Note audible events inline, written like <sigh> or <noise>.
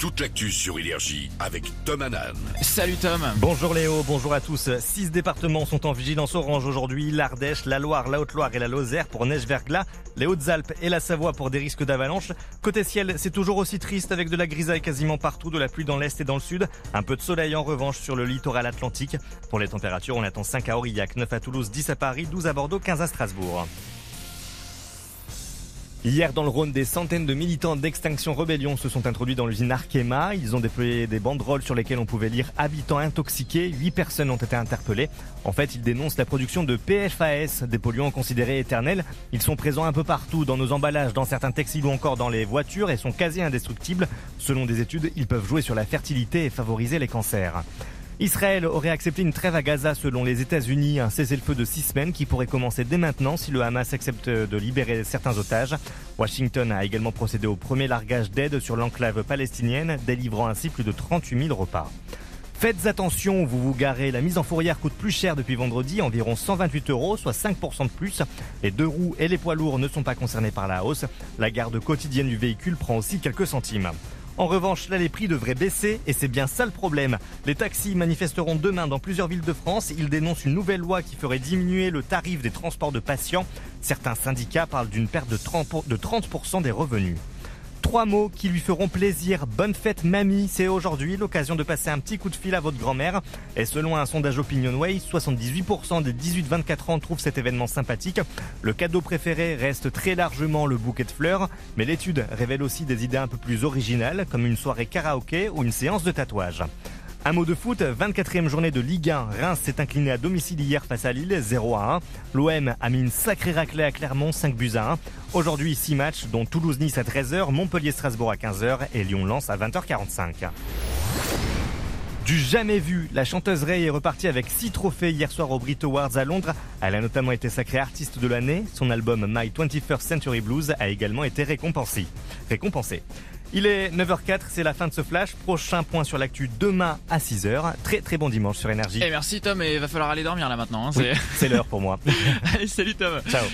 toute l'actu sur Énergie avec Tom Hanan. Salut Tom. Bonjour Léo, bonjour à tous. Six départements sont en vigilance orange aujourd'hui. L'Ardèche, la Loire, la Haute-Loire et la Lozère pour neige-verglas. Les Hautes-Alpes et la Savoie pour des risques d'avalanche. Côté ciel, c'est toujours aussi triste avec de la grisaille quasiment partout, de la pluie dans l'est et dans le sud. Un peu de soleil en revanche sur le littoral atlantique. Pour les températures, on attend 5 à Aurillac, 9 à Toulouse, 10 à Paris, 12 à Bordeaux, 15 à Strasbourg. Hier, dans le Rhône, des centaines de militants d'Extinction Rebellion se sont introduits dans l'usine Arkema. Ils ont déployé des banderoles sur lesquelles on pouvait lire habitants intoxiqués. Huit personnes ont été interpellées. En fait, ils dénoncent la production de PFAS, des polluants considérés éternels. Ils sont présents un peu partout, dans nos emballages, dans certains textiles ou encore dans les voitures et sont quasi indestructibles. Selon des études, ils peuvent jouer sur la fertilité et favoriser les cancers. Israël aurait accepté une trêve à Gaza selon les États-Unis, un cessez-le-feu de six semaines qui pourrait commencer dès maintenant si le Hamas accepte de libérer certains otages. Washington a également procédé au premier largage d'aide sur l'enclave palestinienne, délivrant ainsi plus de 38 000 repas. Faites attention, vous vous garez. La mise en fourrière coûte plus cher depuis vendredi, environ 128 euros, soit 5% de plus. Les deux roues et les poids lourds ne sont pas concernés par la hausse. La garde quotidienne du véhicule prend aussi quelques centimes. En revanche, là, les prix devraient baisser et c'est bien ça le problème. Les taxis manifesteront demain dans plusieurs villes de France. Ils dénoncent une nouvelle loi qui ferait diminuer le tarif des transports de patients. Certains syndicats parlent d'une perte de 30% des revenus. Trois mots qui lui feront plaisir. Bonne fête mamie, c'est aujourd'hui l'occasion de passer un petit coup de fil à votre grand-mère. Et selon un sondage OpinionWay, 78% des 18-24 ans trouvent cet événement sympathique. Le cadeau préféré reste très largement le bouquet de fleurs, mais l'étude révèle aussi des idées un peu plus originales, comme une soirée karaoké ou une séance de tatouage. Un mot de foot, 24e journée de Ligue 1. Reims s'est incliné à domicile hier face à Lille, 0 à 1. L'OM a mis une sacrée raclée à Clermont, 5 buts à 1. Aujourd'hui, 6 matchs, dont Toulouse-Nice à 13h, Montpellier-Strasbourg à 15h et Lyon-Lens à 20h45. Du jamais vu, la chanteuse Ray est repartie avec 6 trophées hier soir au Brit Awards à Londres. Elle a notamment été sacrée artiste de l'année. Son album My 21st Century Blues a également été récompensé. récompensé. Il est 9h04, c'est la fin de ce flash. Prochain point sur l'actu demain à 6h. Très très bon dimanche sur Énergie. Et merci Tom, et il va falloir aller dormir là maintenant. Hein, c'est l'heure pour moi. <laughs> Allez, salut Tom. Ciao.